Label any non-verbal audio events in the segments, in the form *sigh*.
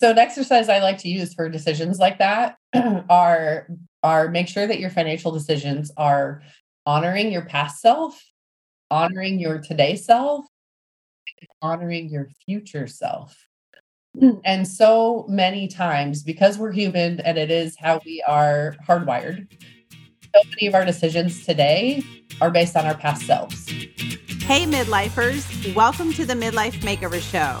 So an exercise I like to use for decisions like that *clears throat* are are make sure that your financial decisions are honoring your past self, honoring your today self, honoring your future self. Hmm. And so many times, because we're human and it is how we are hardwired, so many of our decisions today are based on our past selves. Hey, midlifers, welcome to the Midlife Makeover Show.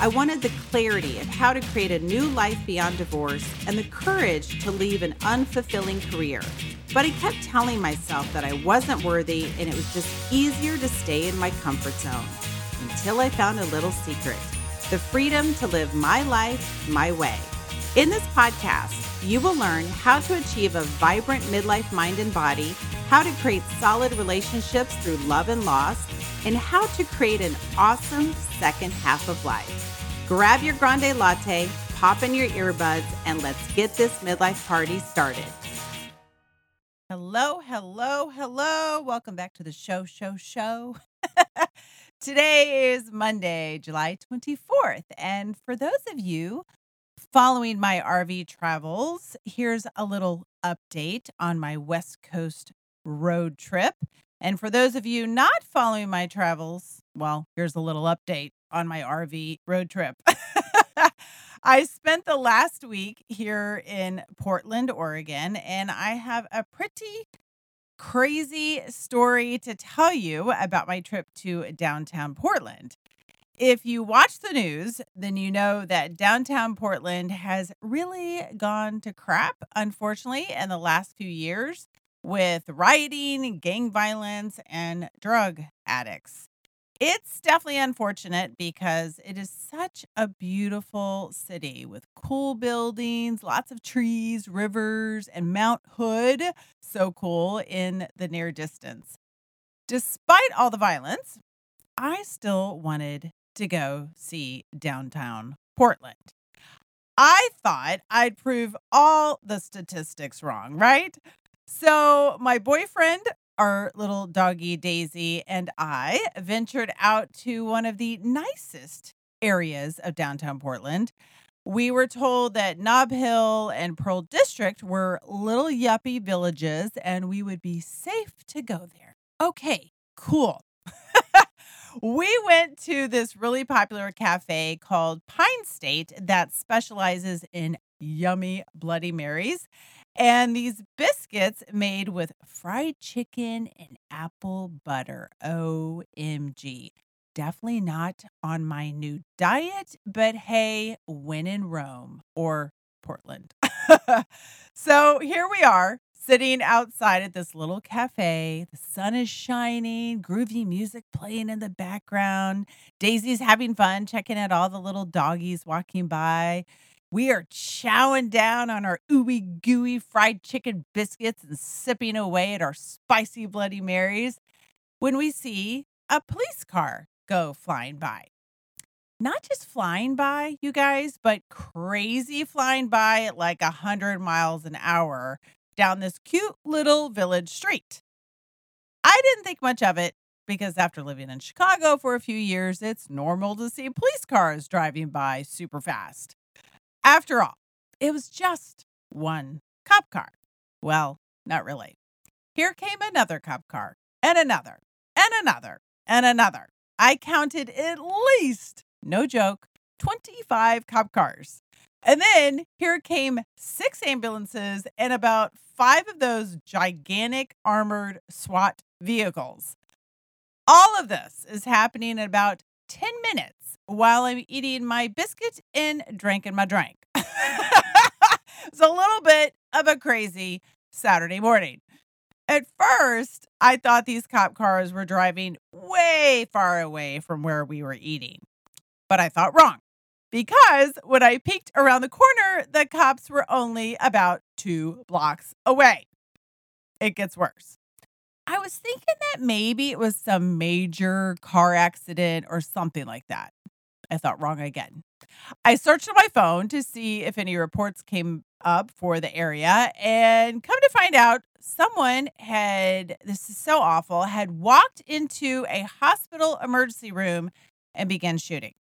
I wanted the clarity of how to create a new life beyond divorce and the courage to leave an unfulfilling career. But I kept telling myself that I wasn't worthy and it was just easier to stay in my comfort zone until I found a little secret the freedom to live my life my way. In this podcast, you will learn how to achieve a vibrant midlife mind and body, how to create solid relationships through love and loss, and how to create an awesome second half of life. Grab your grande latte, pop in your earbuds, and let's get this midlife party started. Hello, hello, hello. Welcome back to the show, show, show. *laughs* Today is Monday, July 24th. And for those of you following my RV travels, here's a little update on my West Coast road trip. And for those of you not following my travels, well, here's a little update on my RV road trip. *laughs* I spent the last week here in Portland, Oregon, and I have a pretty crazy story to tell you about my trip to downtown Portland. If you watch the news, then you know that downtown Portland has really gone to crap, unfortunately, in the last few years with rioting, gang violence, and drug addicts. It's definitely unfortunate because it is such a beautiful city with cool buildings, lots of trees, rivers, and Mount Hood. So cool in the near distance. Despite all the violence, I still wanted to go see downtown Portland. I thought I'd prove all the statistics wrong, right? So, my boyfriend our little doggy Daisy and I ventured out to one of the nicest areas of downtown Portland. We were told that Nob Hill and Pearl District were little yuppie villages and we would be safe to go there. Okay, cool. *laughs* we went to this really popular cafe called Pine State that specializes in yummy Bloody Marys and these biscuits made with fried chicken and apple butter. OMG. Definitely not on my new diet, but hey, when in Rome or Portland. *laughs* so here we are sitting outside at this little cafe. The sun is shining, groovy music playing in the background. Daisy's having fun checking out all the little doggies walking by. We are chowing down on our ooey gooey fried chicken biscuits and sipping away at our spicy Bloody Marys when we see a police car go flying by. Not just flying by, you guys, but crazy flying by at like 100 miles an hour down this cute little village street. I didn't think much of it because after living in Chicago for a few years, it's normal to see police cars driving by super fast. After all, it was just one cop car. Well, not really. Here came another cop car, and another, and another, and another. I counted at least, no joke, 25 cop cars. And then here came six ambulances and about five of those gigantic armored SWAT vehicles. All of this is happening in about 10 minutes while I'm eating my biscuit and drinking my drink. *laughs* it's a little bit of a crazy Saturday morning. At first, I thought these cop cars were driving way far away from where we were eating. But I thought wrong because when I peeked around the corner, the cops were only about two blocks away. it gets worse. I was thinking that maybe it was some major car accident or something like that. I thought wrong again. I searched on my phone to see if any reports came up for the area and come to find out someone had this is so awful had walked into a hospital emergency room and began shooting.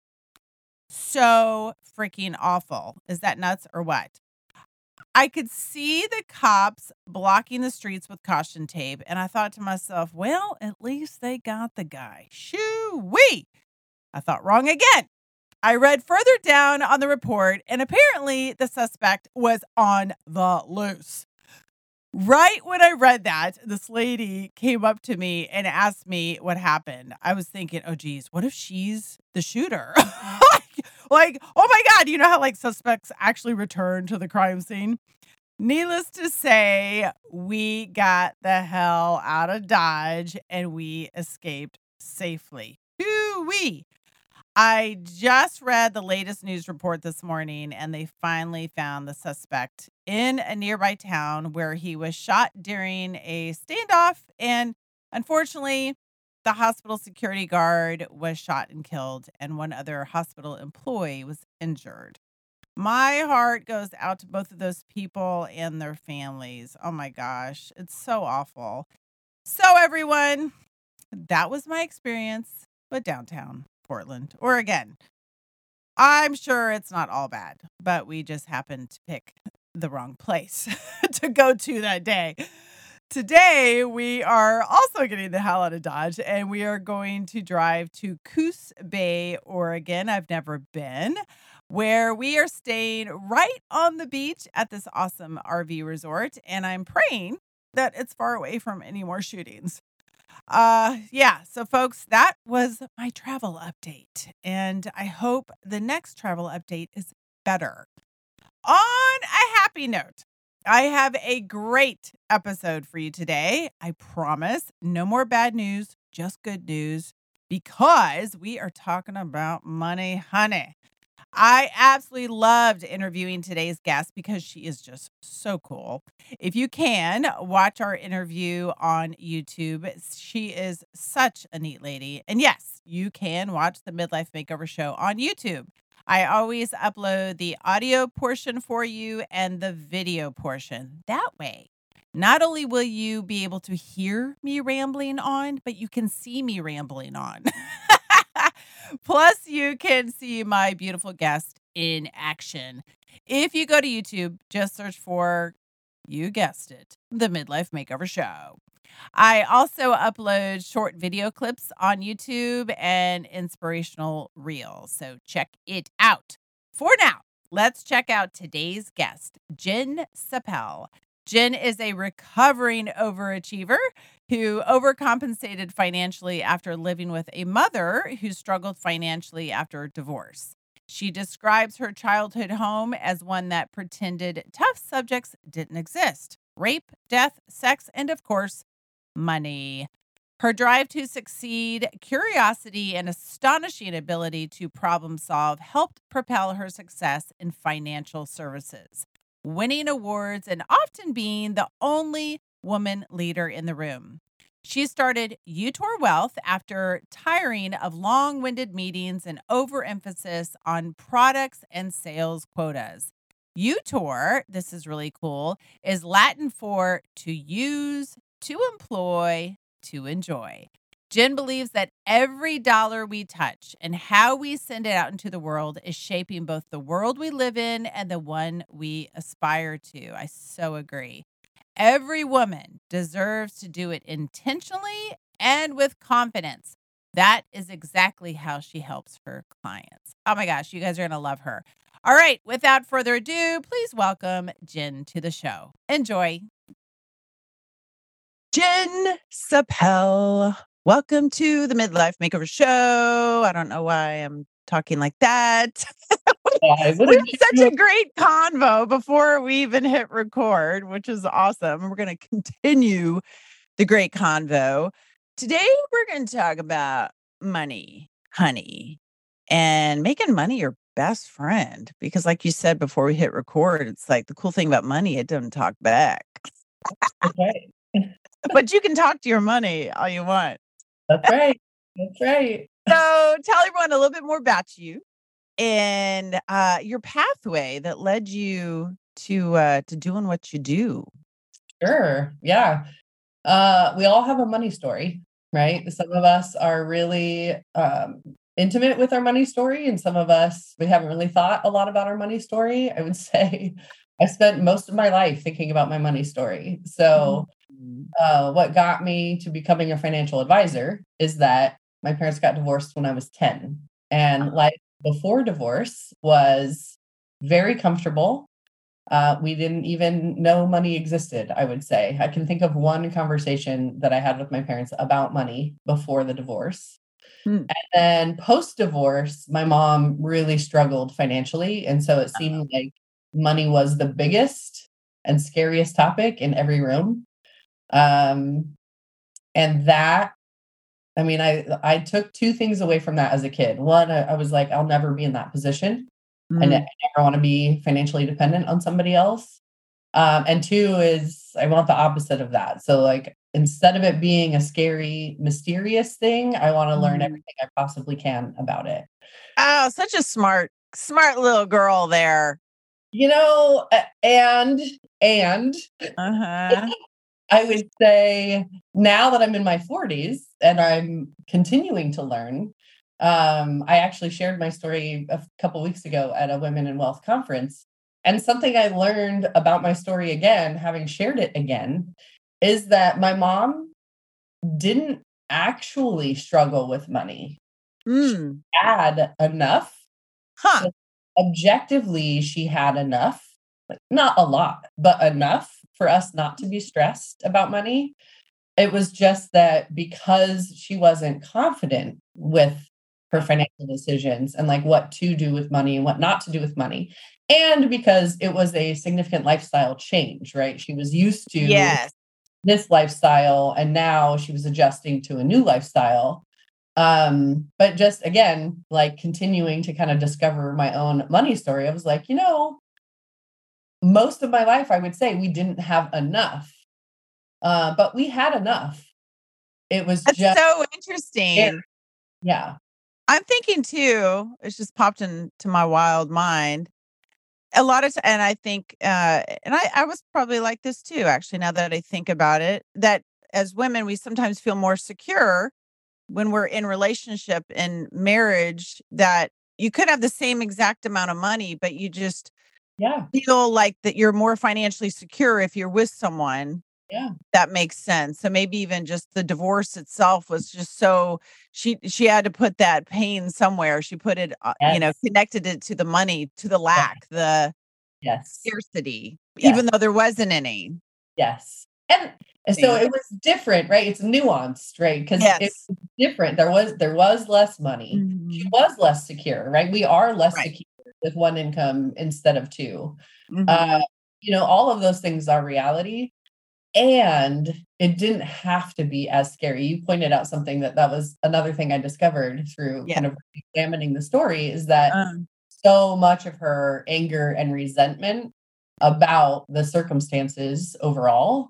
So freaking awful. Is that nuts or what? I could see the cops blocking the streets with caution tape, and I thought to myself, well, at least they got the guy. Shoo wee! I thought wrong again. I read further down on the report, and apparently the suspect was on the loose. Right when I read that, this lady came up to me and asked me what happened. I was thinking, oh, geez, what if she's the shooter? *laughs* like, oh my God, you know how like suspects actually return to the crime scene? Needless to say, we got the hell out of Dodge and we escaped safely. Hoo-wee. I just read the latest news report this morning and they finally found the suspect in a nearby town where he was shot during a standoff. And unfortunately, the hospital security guard was shot and killed, and one other hospital employee was injured. My heart goes out to both of those people and their families. Oh my gosh, it's so awful. So, everyone, that was my experience with downtown Portland, Oregon. I'm sure it's not all bad, but we just happened to pick the wrong place *laughs* to go to that day. Today, we are also getting the hell out of Dodge and we are going to drive to Coos Bay, Oregon. I've never been, where we are staying right on the beach at this awesome RV resort. And I'm praying that it's far away from any more shootings. Uh yeah, so folks, that was my travel update and I hope the next travel update is better. On a happy note, I have a great episode for you today. I promise no more bad news, just good news, because we are talking about money, honey. I absolutely loved interviewing today's guest because she is just so cool. If you can, watch our interview on YouTube. She is such a neat lady. And yes, you can watch the Midlife Makeover Show on YouTube. I always upload the audio portion for you and the video portion. That way, not only will you be able to hear me rambling on, but you can see me rambling on. *laughs* Plus, you can see my beautiful guest in action. If you go to YouTube, just search for, you guessed it, the Midlife Makeover Show. I also upload short video clips on YouTube and inspirational reels. So check it out. For now, let's check out today's guest, Jen Sapel. Jen is a recovering overachiever who overcompensated financially after living with a mother who struggled financially after a divorce. She describes her childhood home as one that pretended tough subjects didn't exist rape, death, sex, and of course, money. Her drive to succeed, curiosity, and astonishing ability to problem solve helped propel her success in financial services, winning awards and often being the only woman leader in the room. She started Utor Wealth after tiring of long winded meetings and overemphasis on products and sales quotas. Utor, this is really cool, is Latin for to use, to employ, to enjoy. Jen believes that every dollar we touch and how we send it out into the world is shaping both the world we live in and the one we aspire to. I so agree. Every woman deserves to do it intentionally and with confidence. That is exactly how she helps her clients. Oh my gosh, you guys are going to love her. All right, without further ado, please welcome Jen to the show. Enjoy. Jen Sapel, welcome to the Midlife Makeover Show. I don't know why I'm talking like that. *laughs* We had such a great convo before we even hit record, which is awesome. We're going to continue the great convo. Today, we're going to talk about money, honey, and making money your best friend. Because, like you said before we hit record, it's like the cool thing about money, it doesn't talk back. Okay. but you can talk to your money all you want. That's right. That's right. So tell everyone a little bit more about you and uh, your pathway that led you to uh, to doing what you do. Sure. Yeah. Uh, we all have a money story, right? Some of us are really um, intimate with our money story, and some of us we haven't really thought a lot about our money story. I would *laughs* say I spent most of my life thinking about my money story. So, mm-hmm. uh, what got me to becoming a financial advisor is that my parents got divorced when I was 10, and uh-huh. life before divorce was very comfortable. Uh, we didn't even know money existed, I would say. I can think of one conversation that I had with my parents about money before the divorce. Hmm. And then post divorce, my mom really struggled financially. And so it seemed uh-huh. like money was the biggest and scariest topic in every room. Um, and that, I mean, I I took two things away from that as a kid. One, I, I was like, I'll never be in that position. Mm. I, ne- I never want to be financially dependent on somebody else. Um, and two is I want the opposite of that. So like instead of it being a scary, mysterious thing, I want to learn mm. everything I possibly can about it. Oh, such a smart, smart little girl there you know, and and uh-huh. I would say now that I'm in my 40s and I'm continuing to learn, um, I actually shared my story a couple weeks ago at a Women in Wealth conference. And something I learned about my story again, having shared it again, is that my mom didn't actually struggle with money. Mm. She had enough huh objectively she had enough like not a lot but enough for us not to be stressed about money. It was just that because she wasn't confident with her financial decisions and like what to do with money and what not to do with money and because it was a significant lifestyle change right? She was used to yes. this lifestyle and now she was adjusting to a new lifestyle. Um but just again like continuing to kind of discover my own money story i was like you know most of my life i would say we didn't have enough uh but we had enough. It was That's just so interesting. yeah. I'm thinking too it's just popped into my wild mind. A lot of t- and i think uh and i i was probably like this too actually now that i think about it that as women we sometimes feel more secure when we're in relationship and marriage that you could have the same exact amount of money but you just yeah feel like that you're more financially secure if you're with someone yeah that makes sense so maybe even just the divorce itself was just so she she had to put that pain somewhere she put it yes. Uh, you know connected it to the money to the lack the yes scarcity yes. even though there wasn't any yes and so it was different, right? It's nuanced, right? Because yes. it's different. There was there was less money. Mm-hmm. She was less secure, right? We are less right. secure with one income instead of 2 mm-hmm. uh, you know, all of those things are reality. And it didn't have to be as scary. You pointed out something that that was another thing I discovered through yeah. kind of examining the story is that um. so much of her anger and resentment about the circumstances overall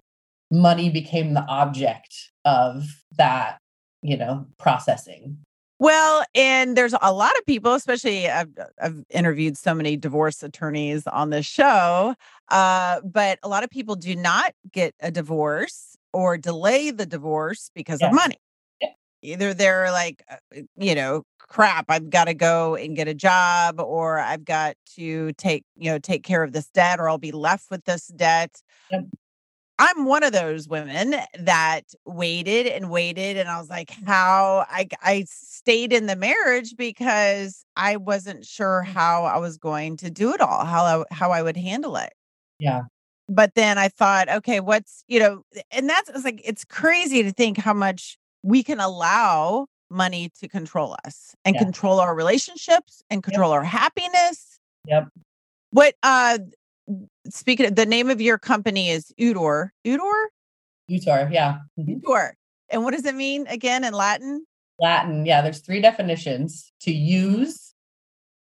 money became the object of that, you know, processing. Well, and there's a lot of people, especially I've, I've interviewed so many divorce attorneys on this show, uh, but a lot of people do not get a divorce or delay the divorce because of money. Yeah. Either they're like, uh, uh, you know, crap, I've got to go and get a job, or I've got to take, you know, take care of this debt, or I'll be left with this debt. Yep. I'm one of those women that waited and waited and I was like how I I stayed in the marriage because I wasn't sure how I was going to do it all, how I, how I would handle it. Yeah. But then I thought, okay, what's, you know, and that's it's like it's crazy to think how much we can allow money to control us and yeah. control our relationships and control yep. our happiness. Yep. What uh speaking of the name of your company is Udor. Udor? Utor, yeah. Mm-hmm. Udor. And what does it mean again in Latin? Latin, yeah. There's three definitions to use,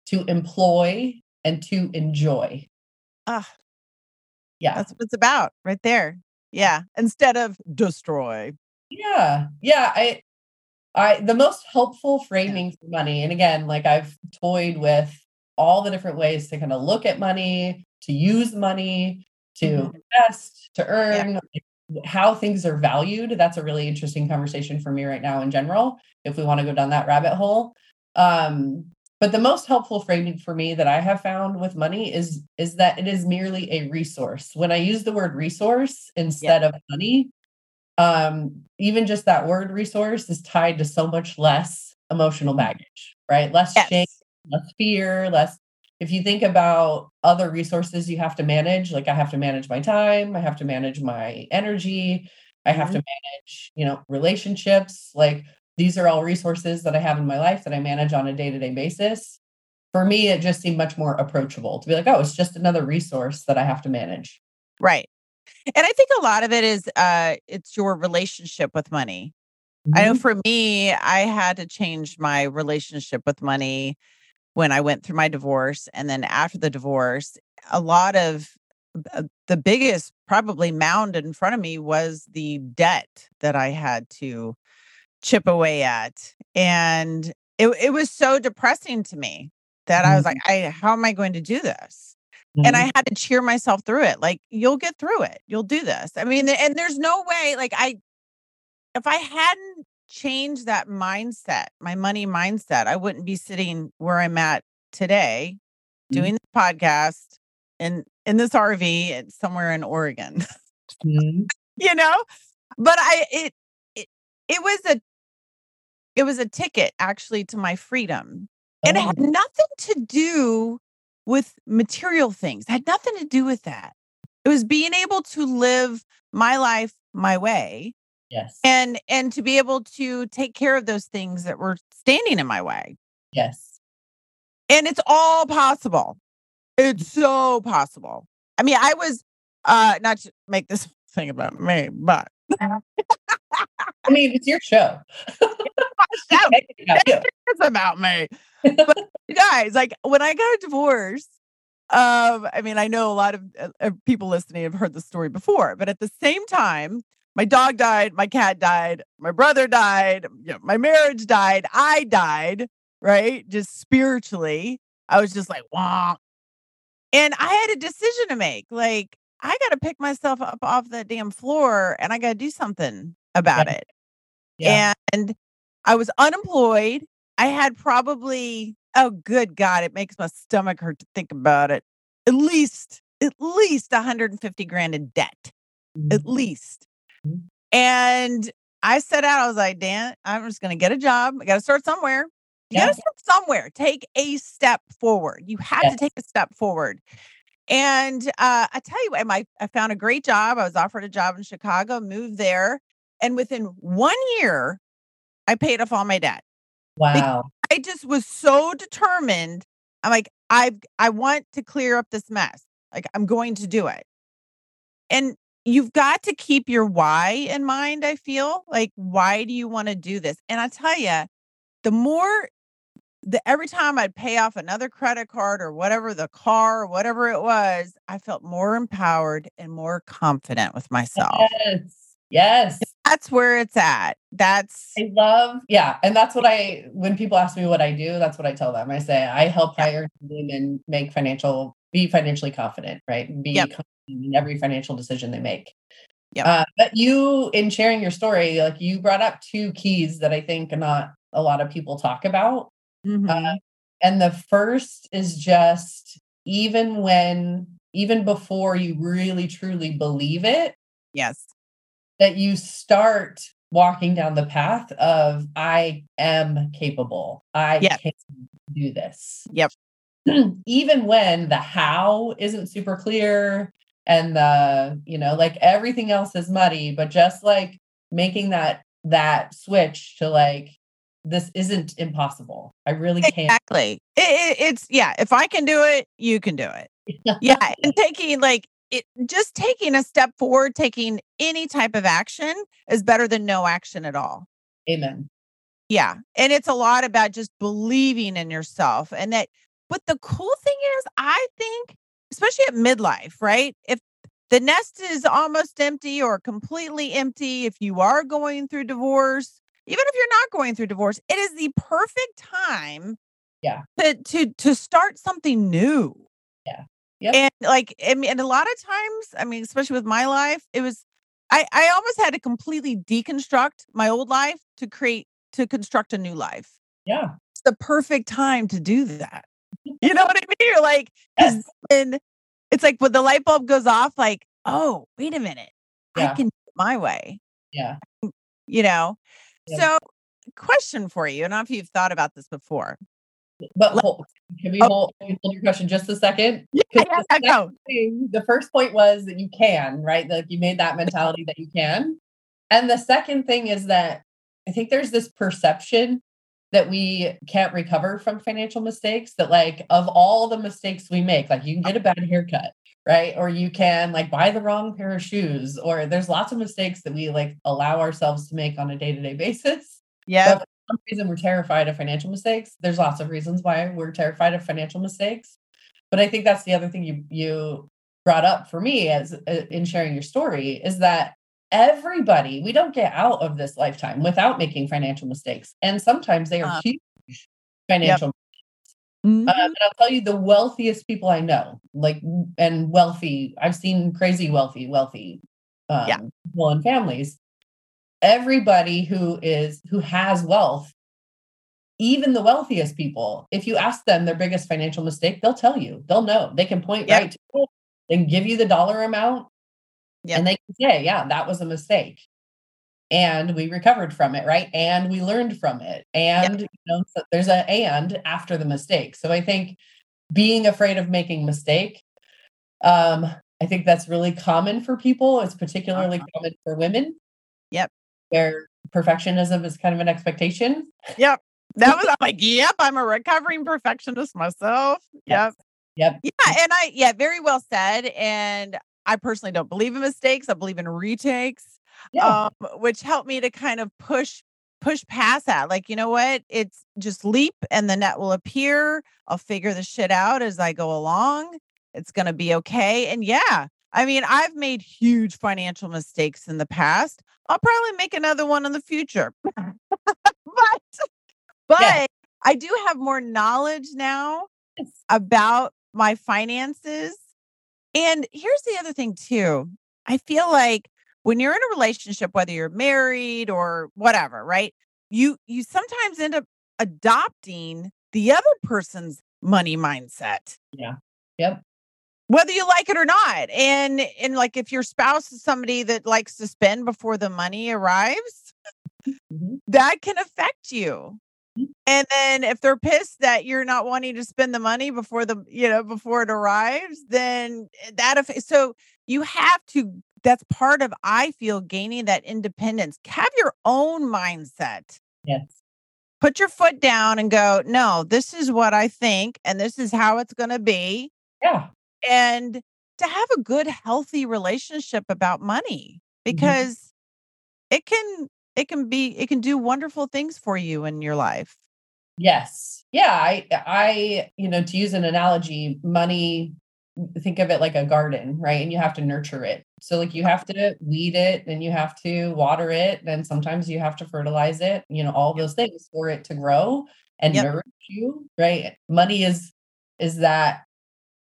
to employ, and to enjoy. Ah. Yeah. That's what it's about right there. Yeah. Instead of destroy. Yeah. Yeah. I, I, the most helpful framing for money, and again, like I've toyed with all the different ways to kind of look at money, to use money, to Mhm. invest, to earn, like, how things are valued. That's a really interesting conversation for me right now in general, if we want to go down that rabbit hole. Um, but the most helpful framing for me that I have found with money is is that it is merely a resource. When I use the word resource instead of money, um, even just that word resource is tied to so much less emotional baggage, right? Less shame, less fear, less if you think about other resources you have to manage, like I have to manage my time, I have to manage my energy, I have to manage, you know, relationships, like these are all resources that I have in my life that I manage on a day-to-day basis. For me, it just seemed much more approachable to be like, oh, it's just another resource that I have to manage. Right. And I think a lot of it is uh it's your relationship with money. I know Mhm. for me, I had to change my relationship with money when I went through my divorce. And then after the divorce, a lot of uh, the biggest probably mound in front of me was the debt that I had to chip away at. And it, it was so depressing to me that I was like, I how am I going to do this? And I had to cheer myself through it. Like, you'll get through it. You'll do this. I mean, and there's no way, like, I, if I hadn't changed that mindset, my money mindset, I wouldn't be sitting where I'm at today Mhm. doing the podcast in in this RV and somewhere in Oregon. Mhm. *laughs* you know? But I it it it was a it was a ticket actually to my freedom. And it Oh, had nothing to do with material things. It had nothing to do with that. It was being able to live my life my way yes. and and to be able to take care of those things that were standing in my way. Yes. And it's all possible. It's so possible. I mean, I was uh not to make this *laughs* thing about me, but *laughs* I mean, it's your show. *laughs* show. Make it about you. it's about me. But guys, like when I got a divorce, um, I mean, I know a lot of uh, uh, people listening have heard the story before, but at the same time, my dog died, my cat died, my brother died, you know, my marriage died, I died, right? Just spiritually. I was just like, wow. And I had a decision to make. Like, I got to pick myself up off that damn floor and I got to do something about it. Yeah. And I was unemployed. I had probably, oh, good God, it makes my stomach hurt to think about it. At least, at least 150 grand in debt, at mm-hmm. least. Mhm. And I set out, I was like, Dan, I'm just going to get a job. I got to start somewhere. You got to start somewhere. Take a step forward. You have to take a step forward. And uh, I tell you, what, my I found a great job. I was offered a job in Chicago, moved there, and within one year, I paid off all my debt. Wow. I just was so determined. I'm like, I've I want to clear up this mess. Like I'm going to do it. And you've got to keep your why in mind, I feel. Like, why do you want to do this? And I tell you, the more the every time I'd pay off another credit card or whatever, the car or whatever it was, I felt more empowered and more confident with myself. Yes. Yes. That's where it's at. That's I love, yeah. And that's what I, when people ask me what I do, that's what I tell them. I say, I help Yeah. hire women make financial, be financially confident, right? Be Yep. In every financial decision they make. Yeah. Uh, but you, in sharing your story, like you brought up two keys that I think not a lot of people talk about. Mhm. And the first is just even when, even before you really truly believe it, yes. that you start walking down the path of I am capable. I can do this. Yep. *clears throat* Even when the how isn't super clear and the, you know, like everything else is muddy, but just like making that that switch to like this isn't impossible. I really can't. Exactly. It, it, it's yeah. If I can do it, you can do it. Yeah, *laughs* and taking like it, just taking a step forward, taking any type of action is better than no action at all. Amen. Yeah, and it's a lot about just believing in yourself, and that. But the cool thing is, I think, especially at midlife, right? If the nest is almost empty or completely empty if you are going through divorce even if you're not going through divorce it is the perfect time Yeah. to to to start something new Yeah. Yep. and like I mean, and a lot of times i mean especially with my life it was i i almost had to completely deconstruct my old life to create to construct a new life Yeah. it's the perfect time to do that *laughs* you know what i mean you're like, Yes. then it's like when the light bulb goes off like oh wait a minute i can do it my way Yeah. Mm, you know Yeah. so question for you i don't know if you've thought about this before But hold, can we Oh. hold, can we hold your question just a second? yeah, yeah, the yeah, go. thing- the first point was that you can, right? Like you made that mentality that you can. And the second thing is that I think there's this perception that we can't recover from financial mistakes, that like of all the mistakes we make, like you can get a bad haircut, right? Or you can like buy the wrong pair of shoes, or there's lots of mistakes that we like allow ourselves to make on a day-to-day basis. yeah for some reason we're terrified of financial mistakes. There's lots of reasons why we're terrified of financial mistakes. But I think that's the other thing you you brought up for me as uh, in sharing your story is that everybody we don't get out of this lifetime without making financial mistakes and sometimes they are Uh, huge financial Mhm. uh, and I'll tell you the wealthiest people I know, like and wealthy. I've seen crazy wealthy, wealthy um, Yeah. people and families. Everybody who is who has wealth, even the wealthiest people, if you ask them their biggest financial mistake, they'll tell you. They'll know. They can point Yep. right to it. They give you the dollar amount, Yep. and they can say, "Yeah, that was a mistake." And we recovered from it, right? And we learned from it. And you know, so there's a and after the mistake. So I think being afraid of making mistake, um, I think that's really common for people. It's particularly Uh-huh. common for women. Yep. Where perfectionism is kind of an expectation. Yep. That was *laughs* I'm like, yep, I'm a recovering perfectionist myself. Yep. Yep. Yeah. And I yeah, very well said. And I personally don't believe in mistakes. I believe in retakes. Yeah. Um, which helped me to kind of push push past that. Like, you know what? It's just leap and the net will appear. I'll figure the shit out as I go along. It's gonna be okay. And yeah, I mean, I've made huge financial mistakes in the past. I'll probably make another one in the future. but *laughs* but Yeah. I do have more knowledge now Yes. about my finances. And here's the other thing too. I feel like when you're in a relationship whether you're married or whatever, right? You you sometimes end up adopting the other person's money mindset Yeah. Yep. whether you like it or not. And and like if your spouse is somebody that likes to spend before the money arrives, Mhm. that can affect you. And then if they're pissed that you're not wanting to spend the money before the you know before it arrives, then eh, that affects. So you have to. That's part of I feel gaining that independence. Have your own mindset. Yes. Put your foot down and go. No, this is what I think, and this is how it's going to be Yeah. and to have a good healthy relationship about money because it can it can be it can do wonderful things for you in your life Yes. Yeah. I, I, you know, to use an analogy, money, think of it like a garden, right? And you have to nurture it. So, like, you have to weed it and you have to water it. And sometimes you have to fertilize it, you know, all those things for it to grow and Yep. nourish you, right? Money is, is that,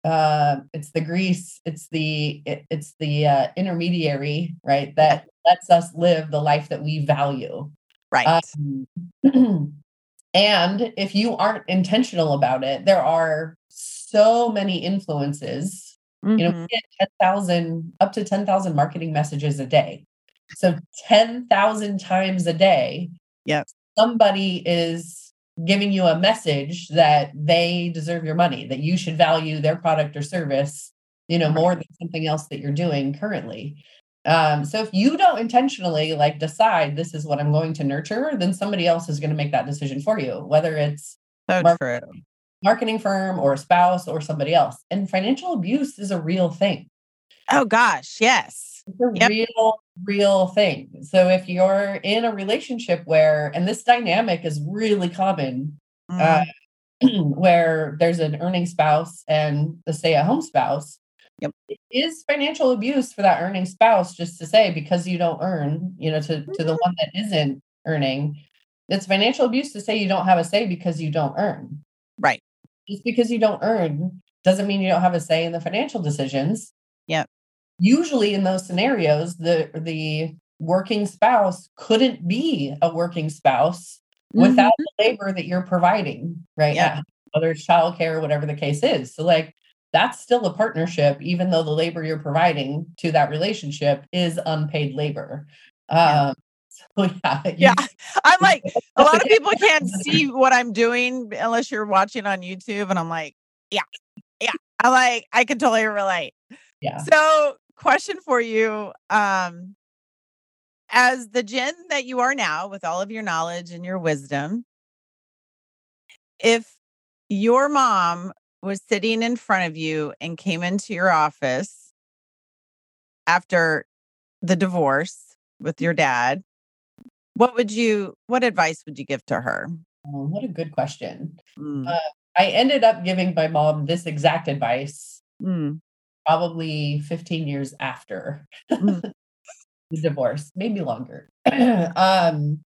uh, it's the grease, it's the, it, it's the uh, intermediary, right? That lets us live the life that we value. right Um, *clears throat* and if you aren't intentional about it, there are so many influences. You know, we get 10,000, up to 10,000 marketing messages a day. So 10,000 times a day, Yep. somebody is giving you a message that they deserve your money, that you should value their product or service, you know, more than something else that you're doing currently. Um, so if you don't intentionally like decide this is what I'm going to nurture, then somebody else is going to make that decision for you, whether it's so true marketing firm or a spouse or somebody else. And financial abuse is a real thing. oh gosh yes It's a Yep. real, real thing. So if you're in a relationship where, and this dynamic is really common, uh, Mhm. *clears throat* where there's an earning spouse and the stay at home spouse, Yep. It is financial abuse for that earning spouse just to say because you don't earn, you know, to, to the Mhm. one that isn't earning, it's financial abuse to say you don't have a say because you don't earn. Right. Just because you don't earn doesn't mean you don't have a say in the financial decisions. Yep. Usually in those scenarios, the the working spouse couldn't be a working spouse without Mhm. the labor that you're providing, right? Yeah. Whether it's childcare, or whatever the case is. So like that's still a partnership, even though the labor you're providing to that relationship is unpaid labor. Yeah. Um *laughs* so yeah, you- Yeah. I'm like, a lot of people can't *laughs* see what I'm doing unless you're watching on YouTube. And I'm like, yeah, yeah. I'm like, I can totally relate. yeah. So, question for you. Um, as the Jen that you are now, with all of your knowledge and your wisdom, if your mom was sitting in front of you and came into your office after the divorce with your dad, what would you, what advice would you give to her? Oh, what a good question. Mm, Uh, I ended up giving my mom this exact advice mm, probably 15 years after Mm. *laughs* the divorce, maybe longer. *clears throat* um,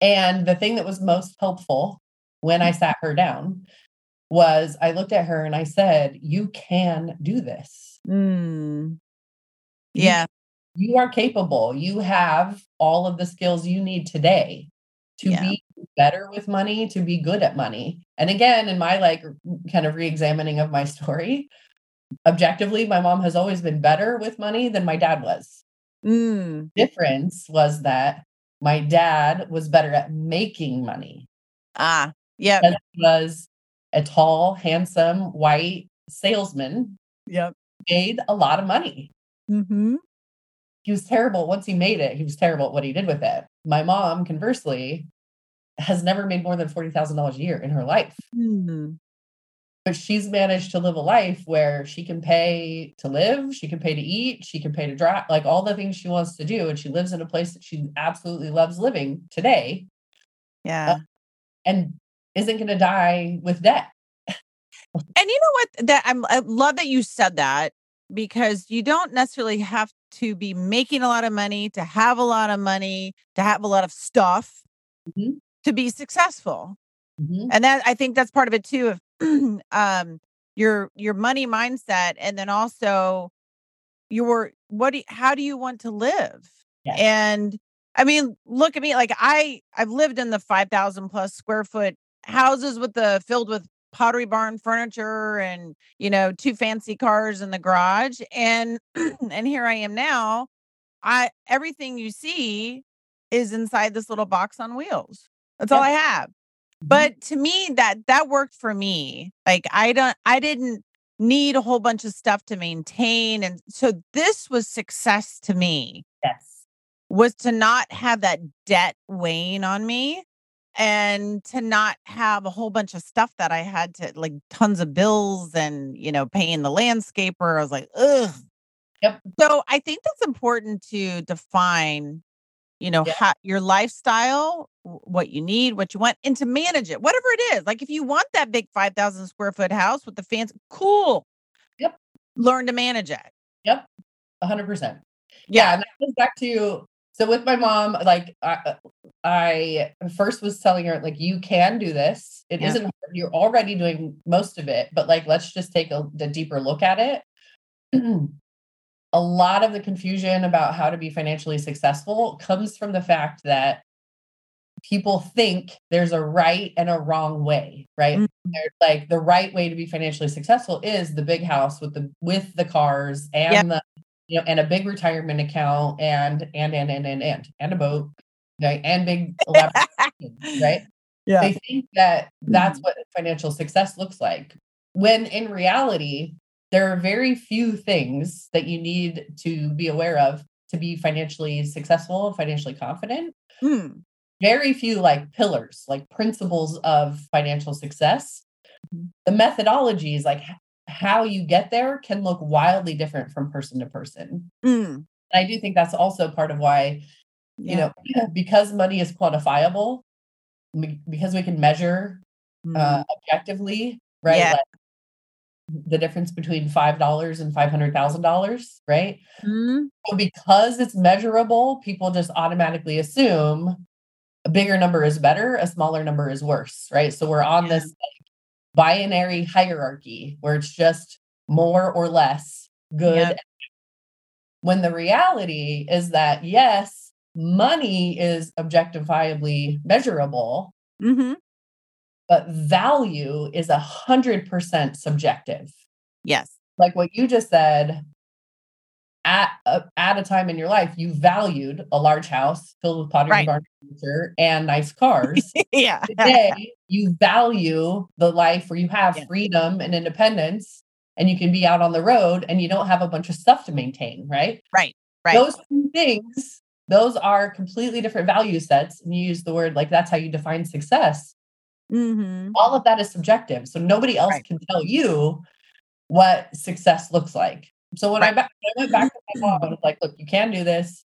and the thing that was most helpful when I sat her down was I looked at her and I said, You can do this. mm. Yeah. You are capable. You have all of the skills you need today to Yeah. be better with money, to be good at money. And again, in my like kind of re examining of my *laughs* story, objectively, my mom has always been better with money than my dad was. Mm. difference was that my dad was better at making money Ah, yeah. was a tall, handsome, white salesman, Yep. made a lot of money. Mm-hmm. He was terrible once he made it. He was terrible at what he did with it. My mom, conversely, has never made more than $40,000 a year in her life. Mm. But she's managed to live a life where she can pay to live, she can pay to eat, she can pay to drive, like all the things she wants to do. And she lives in a place that she absolutely loves living today. Yeah. and isn't going to die with debt. And you know what? That I'm, I love that you said that because you don't necessarily have to be making a lot of money to have a lot of money to have a lot of stuff Mhm. to be successful. Mhm. And that I think that's part of it too of *clears throat* um your your money mindset and then also your what do you, how do you want to live? Yes. And I mean, look at me like I I've lived in the 5000 plus square foot houses with the filled with pottery barn furniture and you know two fancy cars in the garage and *clears throat* and here I am now I everything you see is inside this little box on wheels. That's all I have. Mhm. But to me that that worked for me. Like I don't I didn't need a whole bunch of stuff to maintain and so this was success to me yes. was to not have that debt weighing on me and to not have a whole bunch of stuff that I had to like tons of bills and you know paying the landscaper. I was like, ugh. Yep. So I think that's important to define, you know, Yeah. how your lifestyle, what you need, what you want, and to manage it, whatever it is. Like if you want that big five thousand square foot house with the fans, cool. Yep. Learn to manage it. Yep. 100%. Yeah. And that goes back to so with my mom, like I, I first was telling her, like, you can do this. It Yeah. not hard. You're already doing most of it, but like, let's just take a, a deeper look at it. *clears throat* a lot of the confusion about how to be financially successful comes from the fact that people think there's a right and a wrong way, right? Mhm. They're like the right way to be financially successful is the big house with the with the cars and the you know and a big retirement account and and and and and and and a boat, right? And big *laughs* elaborate right? Yeah. They think that that's Mhm. what financial success looks like. When in reality, there are very few things that you need to be aware of to be financially successful, financially confident. Hmm. Very few like pillars, like principles of financial success. Mhm. The methodologies, like how you get there, can look wildly different from person to person. Mm. And I do think that's also part of why you know because money is quantifiable because we can measure Mm. uh objectively right Yeah. like the difference between $5 and $500,000, right? Mhm. So because it's measurable, people just automatically assume a bigger number is better, a smaller number is worse, right? So we're on Yeah. this binary hierarchy where it's just more or less good. Yep. When the reality is that, yes, money is objectifiably measurable, Mhm. but value is a hundred percent subjective. Yes. Like what you just said, at a, at a time in your life, you valued a large house filled with pottery Right. barn furniture and nice cars. *laughs* yeah. Today, you value the life where you have Yeah. freedom and independence, and you can be out on the road, and you don't have a bunch of stuff to maintain. Right? Right. Right. Those two things, those are completely different value sets. And you use the word like that's how you define success Mhm. all of that is subjective. So nobody else Right. can tell you what success looks like. So when I, Right. when I went back to my mom, I was like, look, you can do this.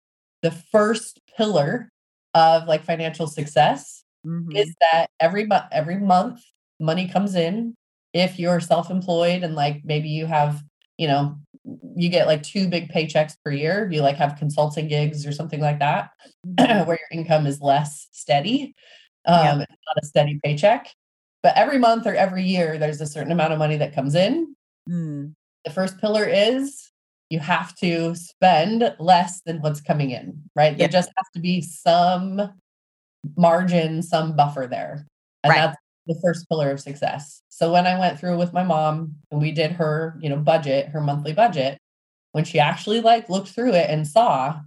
The first pillar of like financial success Mhm. is that every month, every month money comes in. If you're self-employed and like maybe you have, you know, you get like two big paychecks per year, you like have consulting gigs or something like that *clears throat* Mhm. where your income is less steady. Um, it's not a steady paycheck. But every month or every year, there's a certain amount of money that comes in. Mm. The first pillar is you have to spend less than what's coming in, right? There Yep. just has to be some margin, some buffer there. And Right. that's the first pillar of success. So when I went through with my mom and we did her, you know, budget, her monthly budget, when she actually like looked through it and saw,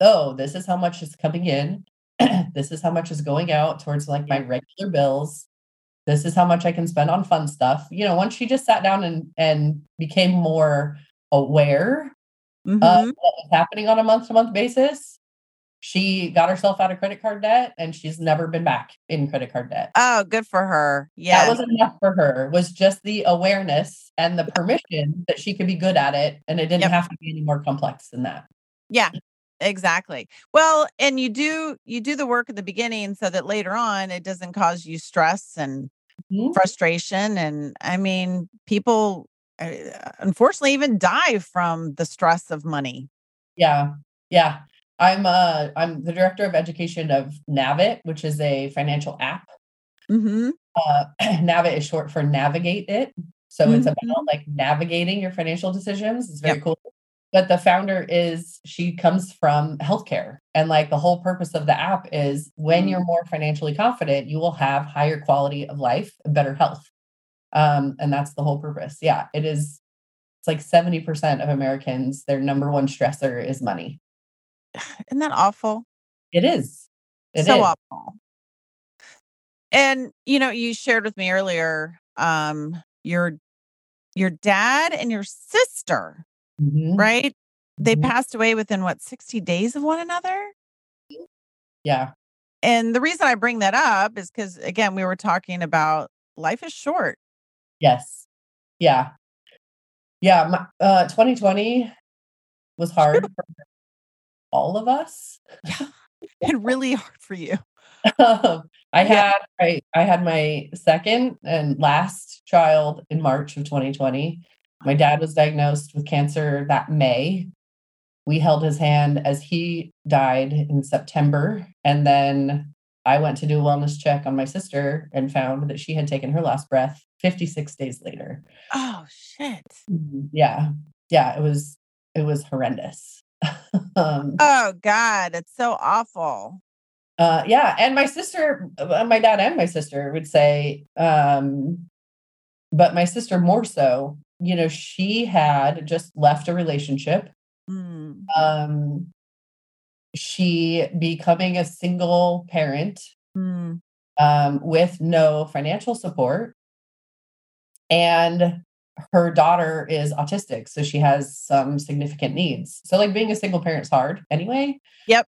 oh, this is how much is coming in. *clears throat* this is how much is going out towards like my regular bills. This is how much I can spend on fun stuff. You know, once she just sat down and and became more aware of Mhm. what was happening on a month to month basis, she got herself out of credit card debt and she's never been back in credit card debt. Oh, good for her. Yeah. That was enough for her, was just the awareness and the permission that she could be good at it. And it didn't Yep. have to be any more complex than that. Yeah, exactly. Well, and you do you do the work at the beginning so that later on it doesn't cause you stress and Mhm. frustration. And I mean, people uh, unfortunately even die from the stress of money. Yeah. Yeah. I'm uh I'm the director of education of Navit, which is a financial app. Mm-hmm. Uh *clears throat* Navit is short for navigate it. So it's Mhm. about like navigating your financial decisions. It's very Yep. cool. But the founder is she comes from healthcare. And like the whole purpose of the app is when Mm. you're more financially confident, you will have higher quality of life, better health. Um, and that's the whole purpose. Yeah, it is it's like 70% of Americans, their number one stressor is money. *sighs* Isn't that awful? It is. It so is. awful. And you know, you shared with me earlier, um, your your dad and your sister, Mhm, right? They mhm. passed away within what 60 days of one another? Yeah. And the reason I bring that up is because again, we were talking about life is short. Yes. Yeah. Yeah. My, uh, 2020 was hard for all of us. Yeah. *laughs* And really hard for you. Um, *laughs* I Yeah. had I, I had my second and last child in March of 2020. My dad was diagnosed with cancer that May. We held his hand as he died in September. And then I went to do a wellness check on my sister and found that she had taken her last breath 56 days later. Oh shit. Mhm. Yeah. Yeah. It was it was horrendous. *laughs* um Oh God, it's so awful. Uh, yeah, and my sister, uh, my dad and my sister would say, um, but my sister more so. You know, she had just left a relationship. Mm. Um, she becoming a single parent Mm. um, with no financial support, and her daughter is autistic, so she has some significant needs. So, like being a single parent's hard anyway. Yep.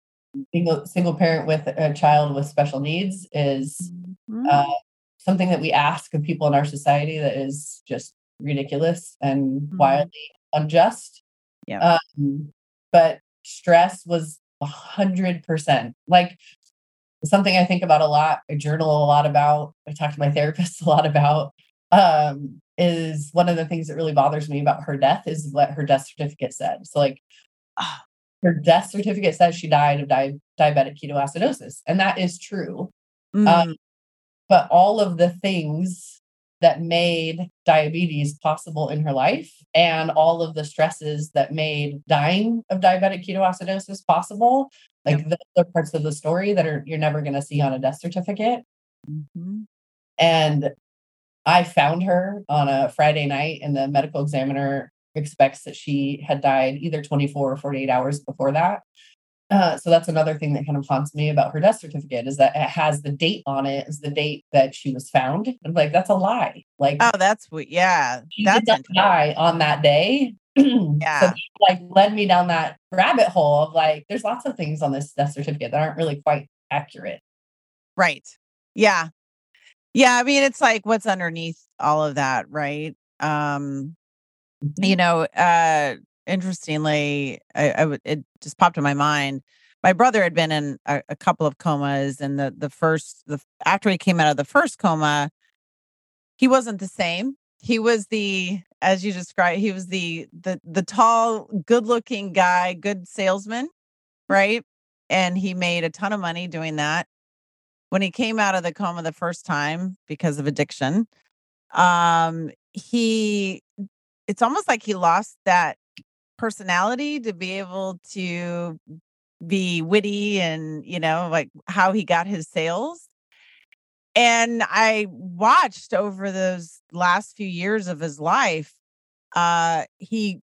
Being a single parent with a child with special needs is Mhm. uh, something that we ask of people in our society that is just ridiculous and Mhm. wildly unjust. Yeah. Um, but stress was a hundred percent like something I think about a lot. I journal a lot about. I talk to my *laughs* therapist a lot about. Um, is one of the things that really bothers me about her death is what her death certificate said. So like Ah. her death certificate says she died of di- diabetic ketoacidosis, and that is true. Mm, But all of the things that made diabetes possible in her life and all of the stresses that made dying of diabetic ketoacidosis possible, like Yep. those are parts of the story that are you're never going to see on a death certificate. mhm. And I found her on a Friday night, and the medical examiner expects that she had died either 24 or 48 hours before that. Uh, so that's another thing that kind of haunts me about her death certificate is that it has the date on it, is the date that she was found. I'm like, that's a lie. Like, Oh, that's what. Yeah, she that's did die on that day. *clears throat* Yeah. So that, like led me down that rabbit hole of like, there's lots of things on this death certificate that aren't really quite accurate. Right. Yeah. Yeah. I mean, it's like what's underneath all of that, right? Um, you know, uh, interestingly, I, I it just popped in my mind. My brother had been in a, a couple of comas, and the the first the after he came out of the first coma, he wasn't the same. He was the as you described, he was the the the tall, good looking guy, good salesman, right? And he made a ton of money doing that. When he came out of the coma the first time because of addiction, um, he it's almost like he lost that personality to be able to be witty and you know like how he got his sales. And i watched over those last few years of his life uh he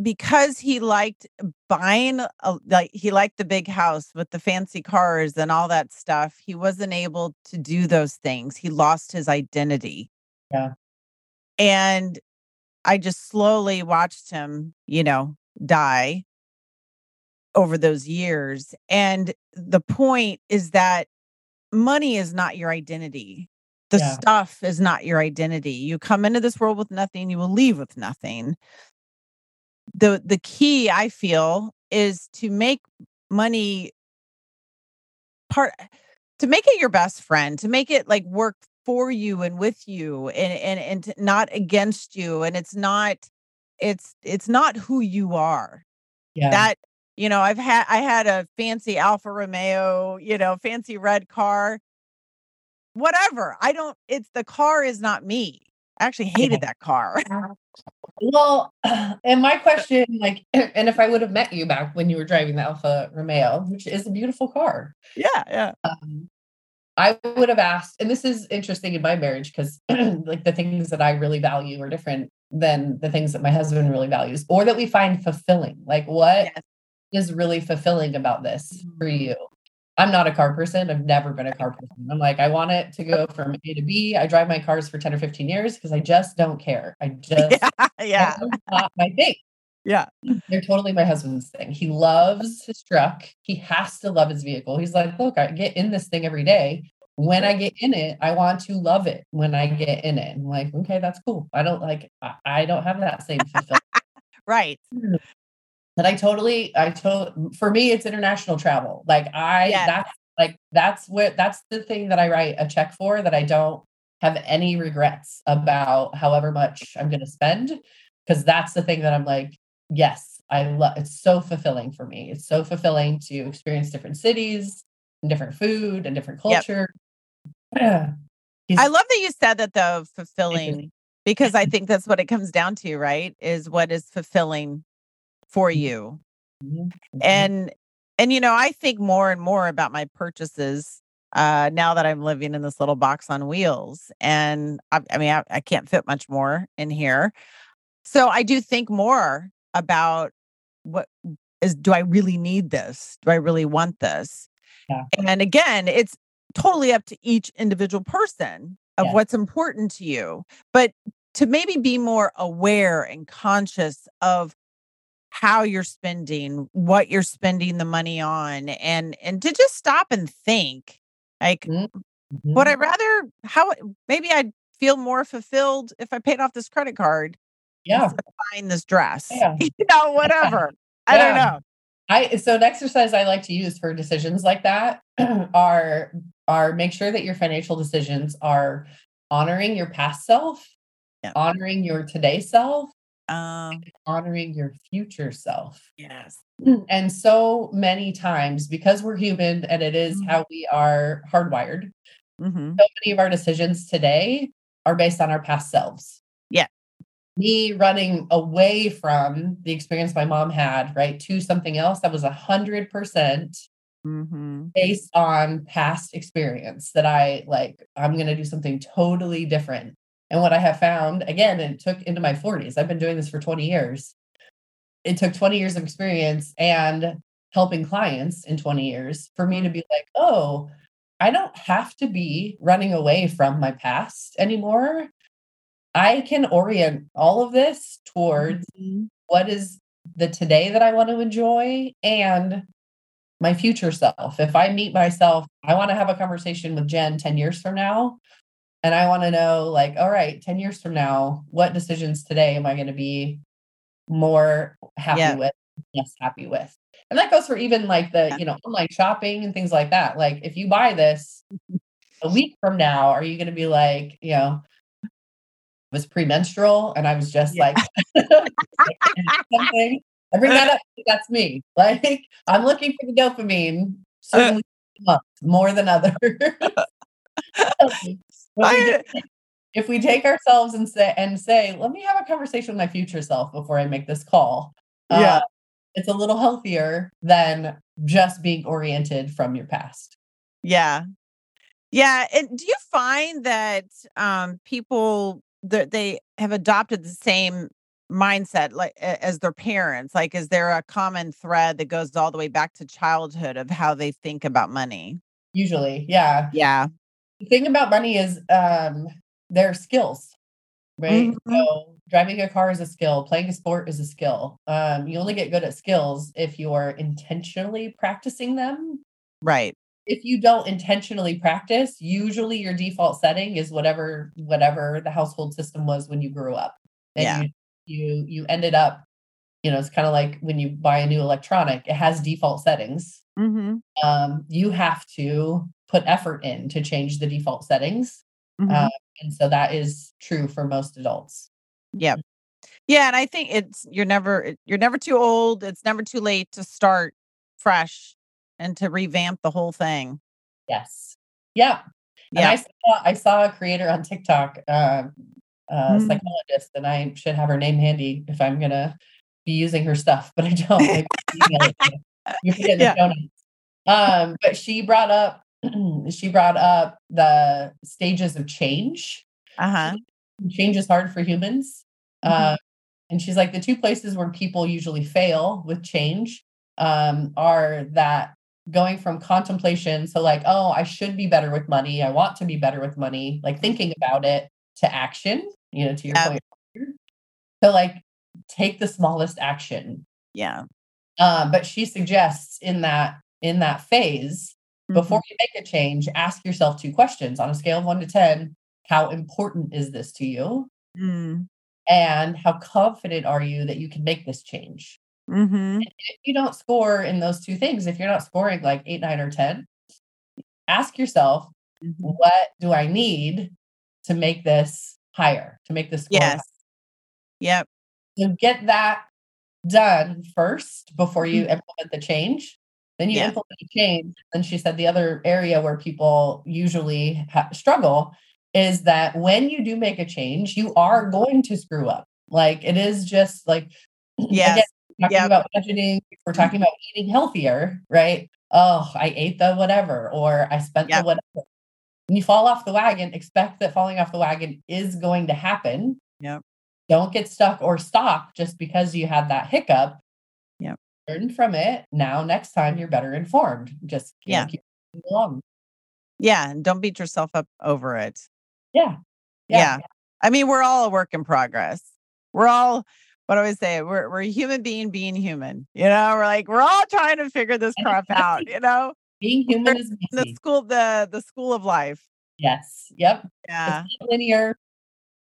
because he liked buying a, like he liked the big house with the fancy cars and all that stuff he wasn't able to do those things. He lost his identity. Yeah. and i just slowly watched him you know die over those years and the point is that money is not your identity. The Yeah. stuff is not your identity. You come into this world with nothing you will leave with nothing. The the key i feel is to make money part to make it your best friend to make it like work for you and with you and and and not against you and it's not it's it's not who you are. Yeah. that you know i've had i had a fancy alfa romeo you know fancy red car. Whatever i don't it's the car is not me. I actually hated that car. *laughs* Well, *clears throat* and my question, like, *clears throat* and if I would have met you back when you were driving the Alfa Romeo, which is a beautiful car, yeah yeah. Um, I would have asked, and this is interesting in my marriage because, *clears throat* like, the things that I really value are different than the things that my husband really values, or that we find fulfilling. Like, what is Yes. really fulfilling about this for Mm. you? I'm not a car person. I've never been a car person. I'm like, I want it to go from A to B. I drive my cars for 10 or 15 years because I just don't care. I *laughs* just yeah yeah not my thing. Yeah mm. They're totally my husband's thing. He loves his truck. He has to love his vehicle. He's like, look, I get in this thing every day. When I get in it, I want to love it when I get in it. I'm like, okay, that's cool. I don't like, I, I don't have that same fulfillment. *laughs* right mm. but I totally, I totally, for me, it's international travel. Like I, Yes. that's like, that's what, that's the thing that I write a check for that I don't have any regrets about however much I'm going to spend. Cause that's the thing that I'm like, yes, I love, it's so fulfilling for me. It's so fulfilling to experience different cities and different food and different culture. He's- I love that you said that though, fulfilling, because I think that's what it comes down to, right? Is what is fulfilling for Mhm. you. Mhm, mhm. And and you know, I think more and more about my purchases uh now that I'm living in this little box on wheels. And I, I mean, I, I can't fit much more in here. So I do think more about what is do I really need this? Do I really want this? Yeah. And again, it's totally up to each individual person of Yeah. what's important to you. But to maybe be more aware and conscious of how you're spending, what you're spending the money on, and and to just stop and think, like, Mhm, would. I rather how maybe I'd feel more fulfilled if I paid off this credit card Yeah. buying this dress. *laughs* Yeah. You know, whatever. I don't know. I so an exercise I like to use for decisions like that *clears throat* are are make sure that your financial decisions are honoring your past self Yeah. honoring your today self, Um, honoring your future self. yes. *clears throat* And so many times, because we're human and it is Mhm. how we are hardwired, hmm so many of our decisions today are based on our past selves. Me running away from the experience my mom had, right, to something else that was a hundred percent hmm based on past experience that I like, I'm going to do something totally different. And what I have found, again, it took into my 40s. I've been doing this for 20 years. It took 20 years of experience and helping clients in 20 years for me to be like, oh, I don't have to be running away from my past anymore. I can orient all of this towards Mhm. what is the today that I want to enjoy and my future self. If I meet myself, I want to have a conversation with Jen 10 years from now. And I want to know, like, all right, 10 years from now, what decisions today am I going to be more happy Yeah. with, less happy with? And that goes for even like the, Yeah. you know, online shopping and things like that. Like, if you buy this *laughs* a week from now, are you going to be like, you know, was premenstrual and I was just Yeah. like *laughs* something. I bring that up. That's me. *laughs* Like I'm looking for the dopamine certain weeks of the month more than others. *laughs* I- if we take ourselves and say and say, let me have a conversation with my future self before I make this call. uh, Yeah. it's a little healthier than just being oriented from your past. Yeah. Yeah. And do you find that um people they have adopted the same mindset like as their parents? Like is there a common thread that goes all the way back to childhood of how they think about money? Usually, yeah. Yeah. The thing about money is um their skills, right? Mhm. So driving a car is a skill, playing a sport is a skill. Um, you only get good at skills if you're intentionally practicing them. Right. If you don't intentionally practice, usually your default setting is whatever whatever the household system was when you grew up. And Yeah. you you you ended up, you know, it's kind of like when you buy a new electronic, it has default settings Mm-hmm. um, you have to put effort in to change the default settings. Mm-hmm. Uh, and so that is true for most adults. yeah Yeah, and I think it's you're never you're never too old. It's never too late to start fresh and to revamp the whole thing. Yes. Yeah. And I saw I saw a creator on TikTok, uh, Mm. psychologist, and I should have her name handy if I'm gonna be using her stuff, but I don't. Maybe email it to you. Can get in the Yeah. show notes. Um, but she brought up *clears throat* she brought up the stages of change. Uh-huh. change is hard for humans. Mhm. Uh, and she's like, the two places where people usually fail with change um, are that going from contemplation, so like, oh, I should be better with money, I want to be better with money, like thinking about it, to action, you know, to your Yeah. point. So like, take the smallest action. Yeah. Um, but she suggests in that in that phase, before Mhm. you make a change, ask yourself two questions on a scale of one to ten. How important is this to you? Mm. and how confident are you that you can make this change Mhm. if you don't score in those two things if you're not scoring like 8 9 or 10 ask yourself Mhm. what do i need to make this higher to make this score Yes. Yep. so get that done first before you implement the change then you Yeah. implement the change Then she said the other area where people usually ha- struggle is that when you do make a change you are going to screw up like it is just like *clears throat* Yes. again, talking Yep. about budgeting we're talking about eating healthier right oh i ate the whatever or i spent Yep. the whatever when you fall off the wagon expect that falling off the wagon is going to happen Yep. don't get stuck or stop just because you had that hiccup Yep. learn from it now next time you're better informed just Yeah. keep moving along Yeah. And don't beat yourself up over it. yeah Yeah. I mean, we're all a work in progress. We're all what do I say? We're we're a human being being human. You know, we're like, we're all trying to figure this crap out, you know? being human is The school the the school of life. yes yep Yeah. it's linear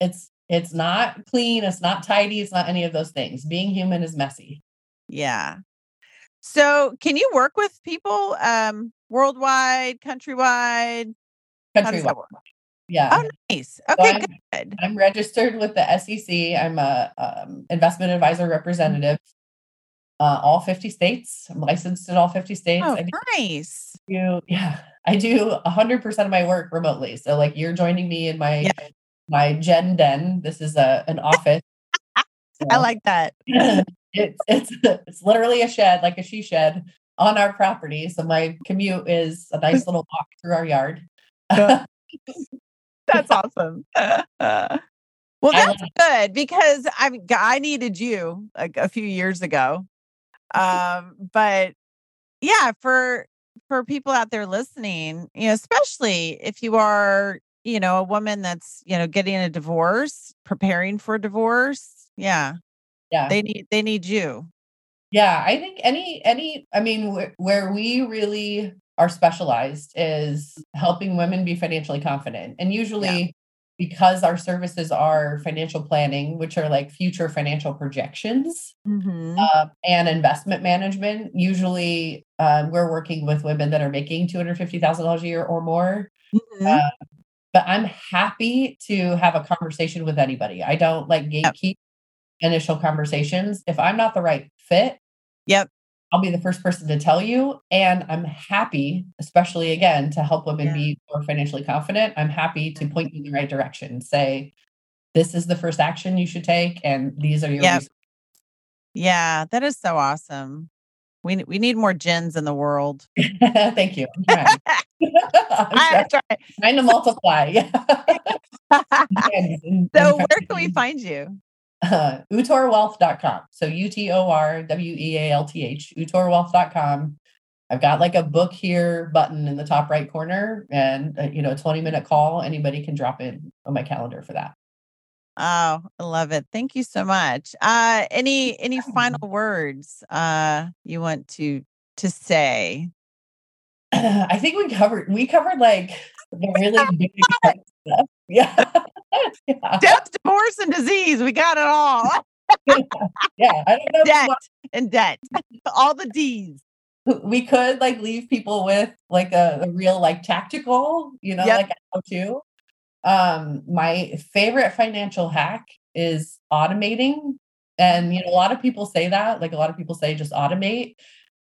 it's it's not clean it's not tidy it's not any of those things being human is messy Yeah. So can you work with people um worldwide, countrywide? Countrywide? Yeah. Oh, nice. So Okay, I'm good. I'm registered with the SEC. I'm a um, investment advisor representative. Uh, all 50 states. I'm licensed in all 50 states. Oh, I nice. do, yeah, *laughs* I do 100% of my work remotely. So like you're joining me in my Yeah. my Jen Den. This is a an office. *laughs* I like that. *laughs* it's it's it's literally a shed, like a she shed on our property. So my commute is a nice little walk through our yard. Yeah. That's awesome. well, that's good because I I needed you like a few years ago. Um, but yeah, for for people out there listening, you know, especially if you are, you know, a woman that's, you know, getting a divorce, preparing for divorce, yeah, yeah. they need they need you. Yeah, I think any any I mean where, where we really are specialized is helping women be financially confident. And usually because our services are financial planning, which are like future financial projections Mhm. uh, and investment management, usually um, we're working with women that are making $250,000 a year or more. Mhm. Uh, but I'm happy to have a conversation with anybody. I don't like gatekeep initial conversations. If I'm not the right fit, Yep. I'll be the first person to tell you. And I'm happy, especially again, to help women Yeah. be more financially confident. I'm happy to mm-hmm. point you in the right direction. Say, this is the first action you should take, and these are your Yep. resources. Yeah, that is so awesome. We we need more Jens in the world. *laughs* Thank you. I'm trying. *laughs* I'm trying, trying to multiply. *laughs* So where can we find you? *laughs* uh, utorwealth.com. So U T O R W E A L T H, utorwealth.com. I've got like a book here button in the top right corner and, uh, you know, a 20 minute call. Anybody can drop in on my calendar for that. Oh, I love it. Thank you so much. Uh any any final words uh you want to to say? *clears throat* I think we covered, we covered like really big stuff. *laughs* Yeah. *laughs* yeah. Death, divorce, and disease. We got it all. *laughs* Yeah. I don't know. Debt and debt. all the D's. we could like leave people with like a, a real like tactical, you know, Yep. like how to. Um, my favorite financial hack is automating. And you know, a lot of people say that, like a lot of people say just automate.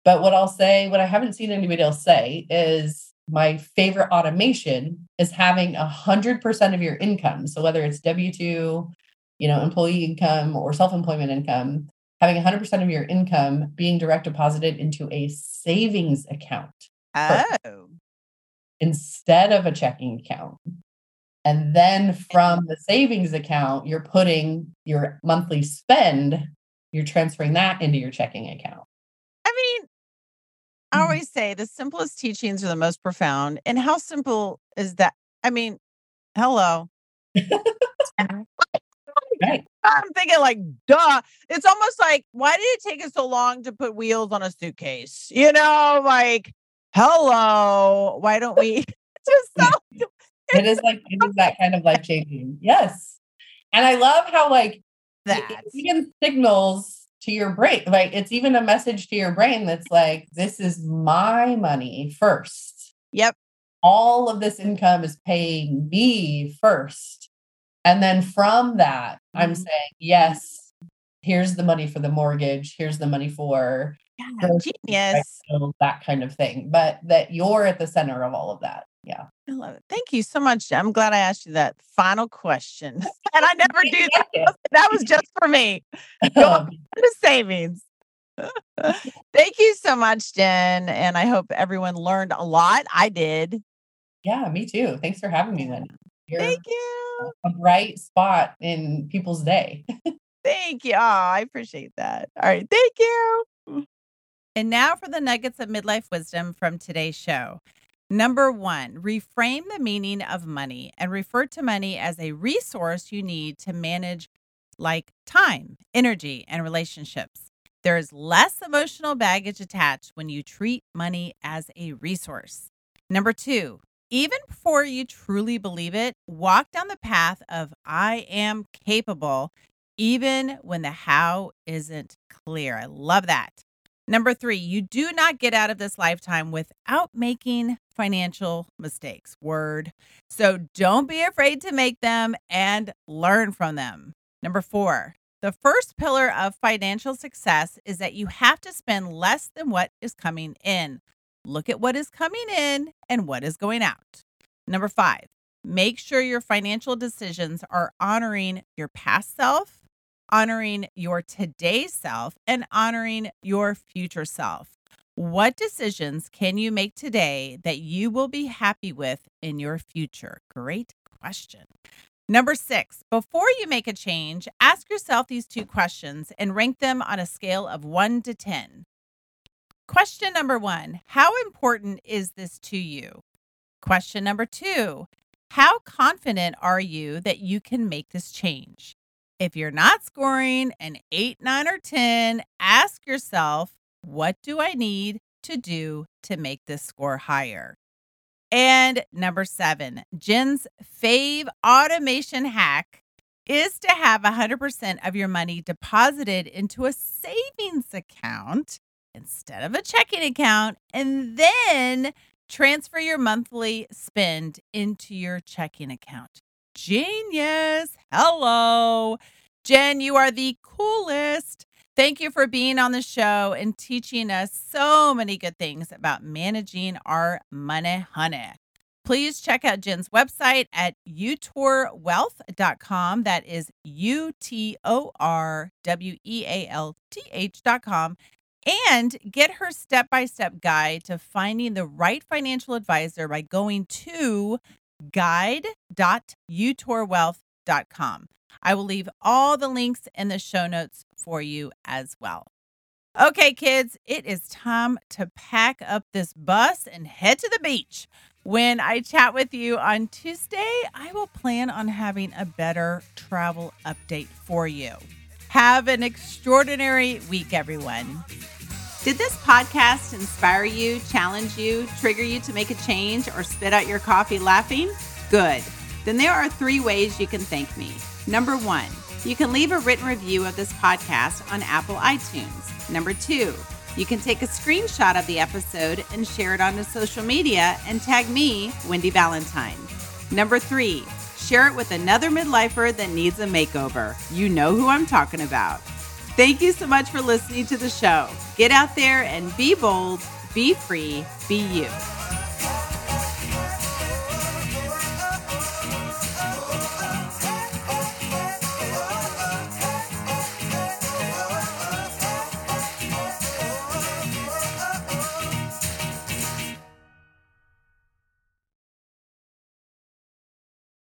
But what I'll say, what I haven't seen anybody else say is my favorite automation is having a hundred percent of your income. So whether it's W 2, you know, employee income or self-employment income, having 100% of your income being direct deposited into a savings account Oh. instead of a checking account. And then from the savings account, you're putting your monthly spend, you're transferring that into your checking account. I Mhm. always say the simplest teachings are the most profound. And how simple is that? I mean, hello. *laughs* Right. *laughs* I'm thinking like, duh. It's almost like, why did it take us so long to put wheels on a suitcase? You know, like, hello. Why don't we *laughs* just so It is like it is that kind of life changing. Yes. And I love how like that? even signals to your brain. Like it's even a message to your brain that's like, this is my money first. Yep. all of this income is paying me first. And then from that, I'm Mhm. saying, yes, here's the money for the mortgage, here's the money for Yeah, genius. that kind of thing. But that you're at the center of all of that. Yeah. I love it. Thank you so much. I'm glad I asked you that final question. *laughs* and I never do that. That was just for me. Go Um, to savings. *laughs* Thank you so much, Jen. And I hope everyone learned a lot. I did. yeah, me too. Thanks for having me, Lynn. You're Thank you. a bright spot in people's day. *laughs* Thank you. Oh, I appreciate that. All right. Thank you. And now for the nuggets of midlife wisdom from today's show. Number one, reframe the meaning of money and refer to money as a resource you need to manage like time, energy, and relationships. There is less emotional baggage attached when you treat money as a resource. Number two, even before you truly believe it, walk down the path of I am capable, even when the how isn't clear. I love that. Number three, you do not get out of this lifetime without making financial mistakes. Word. So don't be afraid to make them and learn from them. Number four, the first pillar of financial success is that you have to spend less than what is coming in. Look at what is coming in and what is going out. Number five, make sure your financial decisions are honoring your past self, honoring your today self, and honoring your future self. What decisions can you make today that you will be happy with in your future? Great question. Number six, before you make a change, ask yourself these two questions and rank them on a scale of one to 10. Question number one How important is this to you? Question number two How confident are you that you can make this change? If you're not scoring an 8, 9, or 10, ask yourself, what do I need to do to make this score higher? And number seven, Jen's fave automation hack is to have 100% of your money deposited into a savings account instead of a checking account, and then transfer your monthly spend into your checking account. Genius. Hello. Jen, you are the coolest. Thank you for being on the show and teaching us so many good things about managing our money, honey. Please check out Jen's website at utorwealth.com. That is U T O R W E A L T H.com. And get her step by step guide to finding the right financial advisor by going to guide.utorwealth.com. I will leave all the links in the show notes for you as well. Okay, kids, it is time to pack up this bus and head to the beach. When I chat with you on Tuesday, I will plan on having a better travel update for you. Have an extraordinary week, everyone. Did this podcast inspire you, challenge you, trigger you to make a change, or spit out your coffee laughing? Good. Then there are three ways you can thank me. Number one, you can leave a written review of this podcast on Apple iTunes. Number two, you can take a screenshot of the episode and share it onto social media and tag me, Wendy Valentine. Number three, share it with another midlifer that needs a makeover. You know who I'm talking about. Thank you so much for listening to the show. Get out there and be bold, be free, be you.